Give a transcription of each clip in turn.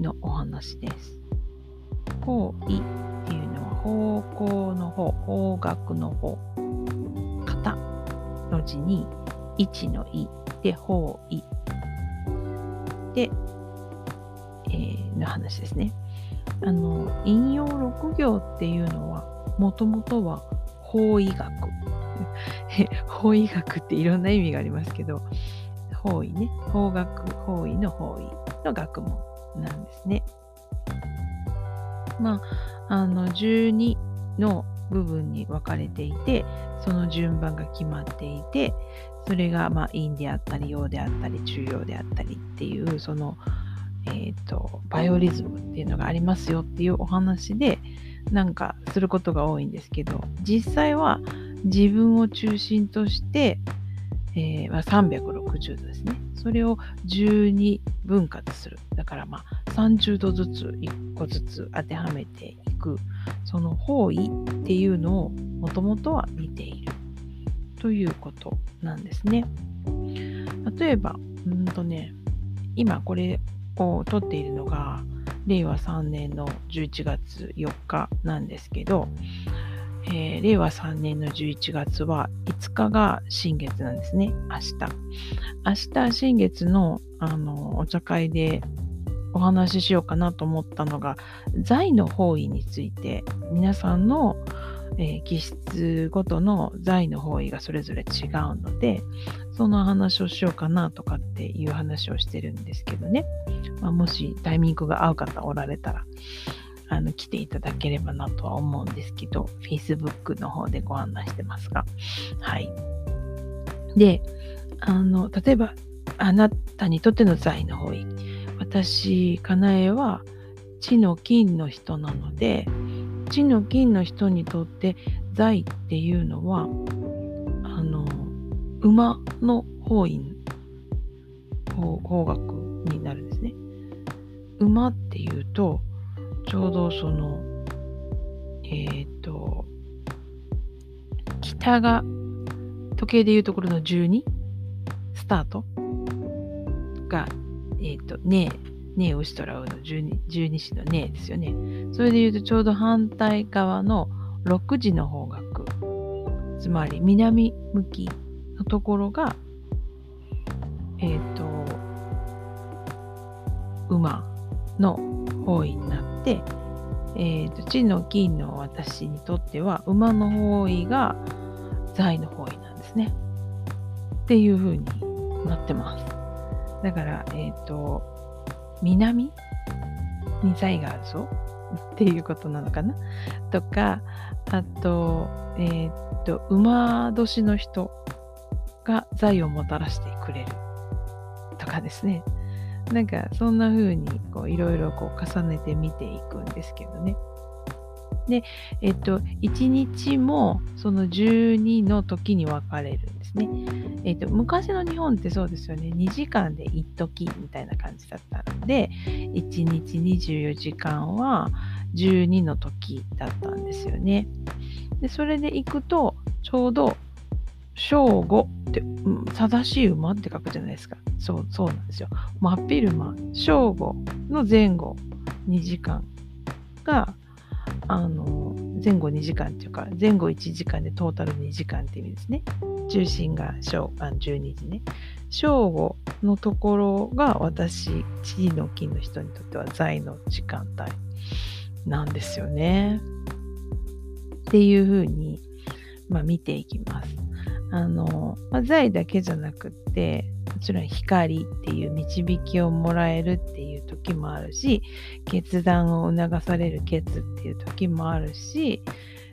のお話です。方位っていうのは方向の方、方角の方、型の字に位置の位で方位で、えー、の話ですね。あの、引用六行っていうのはもともとは方位学。方位学っていろんな意味がありますけど、方位ね、方角、方位の方位の学問なんですね。まあ、あの12の部分に分かれていてその順番が決まっていてそれがまあ陰であったり陽であったり中陽であったりっていうその、えーと、バイオリズムっていうのがありますよっていうお話でなんかすることが多いんですけど実際は自分を中心として、えーまあ、360度ですねそれを12分割する。だからまあ30度ずつ1個ずつ当てはめていく。その方位っていうのをもともとは見ているということなんですね。例えば、うんとね、今これを撮っているのが令和3年の11月4日なんですけど、えー、令和3年の11月は5日が新月なんですね、明日。明日新月のあのお茶会でお話ししようかなと思ったのが、財の方位について、皆さんの、えー、気質ごとの財の方位がそれぞれ違うので、その話をしようかなとかっていう話をしてるんですけどね。まあ、もしタイミングが合う方おられたら、あの来ていただければなとは思うんですけど、Facebook の方でご案内してますが。はい。で、あの、例えば、あなたにとっての財の方位。私、かなえは、地の金の人なので、地の金の人にとって財っていうのは、あの、馬の方位、方方角になるんですね。馬っていうと、ちょうどその、えっ、ー、と、北が時計でいうところの12スタート？が、えっ、ー、と、ねえ、ねえ、オシトラウの。12, 12時のねえですよね。それで言うとちょうど反対側の6時の方角、つまり南向きのところが、えっ、ー、と、馬の方位になって、えーと、地の金の私にとっては馬の方位が財の方位なんですね。っていう風になってます。だから、えっ、ー、と、南に財があるぞっていうことなのかなとか、あと、えっ、ー、と、馬年の人が財をもたらしてくれるとかですね。なんかそんな風にいろいろ重ねて見ていくんですけどね。で、えっと、1日もその12の時に分かれるんですね。えっと、昔の日本ってそうですよね。2時間で1時みたいな感じだったので、1日24時間は12の時だったんですよね。で、それで行くと、ちょうど正午って、うん、正しい馬って書くじゃないですか。そう、そうなんですよ。真昼間、正午の前後2時間が、あの、前後2時間っていうか、前後1時間でトータル2時間っていう意味ですね。中心が正あ12時ね。正午のところが私、地の金の人にとっては財の時間帯なんですよね。っていうふうに、まあ、見ていきます。あの、まあ、財だけじゃなくってもちろん光っていう導きをもらえるっていう時もあるし決断を促される決っていう時もあるし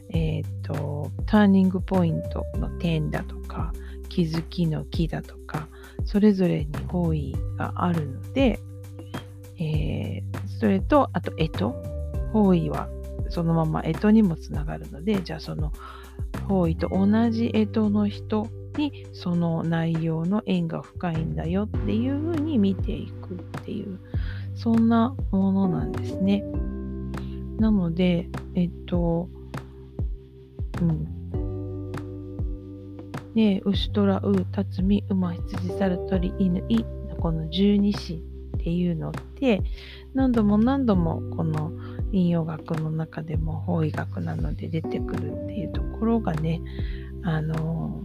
えっ、とターニングポイントの点だとか気づきの木だとかそれぞれに方位があるので、えー、それと、あと、えと。方位はそのままえとにもつながるので、じゃあその方位と同じえとの人にその内容の縁が深いんだよっていうふうに見ていくっていう、そんなものなんですね。なので、えっと、うん。ね牛虎う辰巳馬羊猿鳥犬いのこの十二支っていうのって何度も何度もこの陰陽学の中でも方位学なので出てくるっていうところがねあの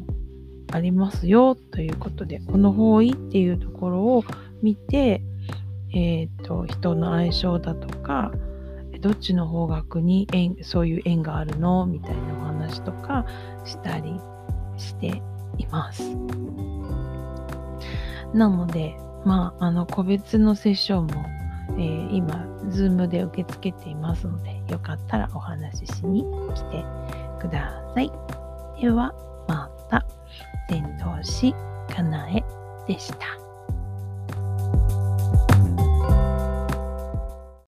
ー、ありますよということでこの方位っていうところを見てえっ、ー、と人の相性だとかどっちの方角に縁そういう縁があるのみたいなお話とかしたりしています。なので、まあ、あの個別のセッションも、えー、今、Zoom で受け付けていますので、よかったらお話ししに来てください。では、また、伝道師かなえでした。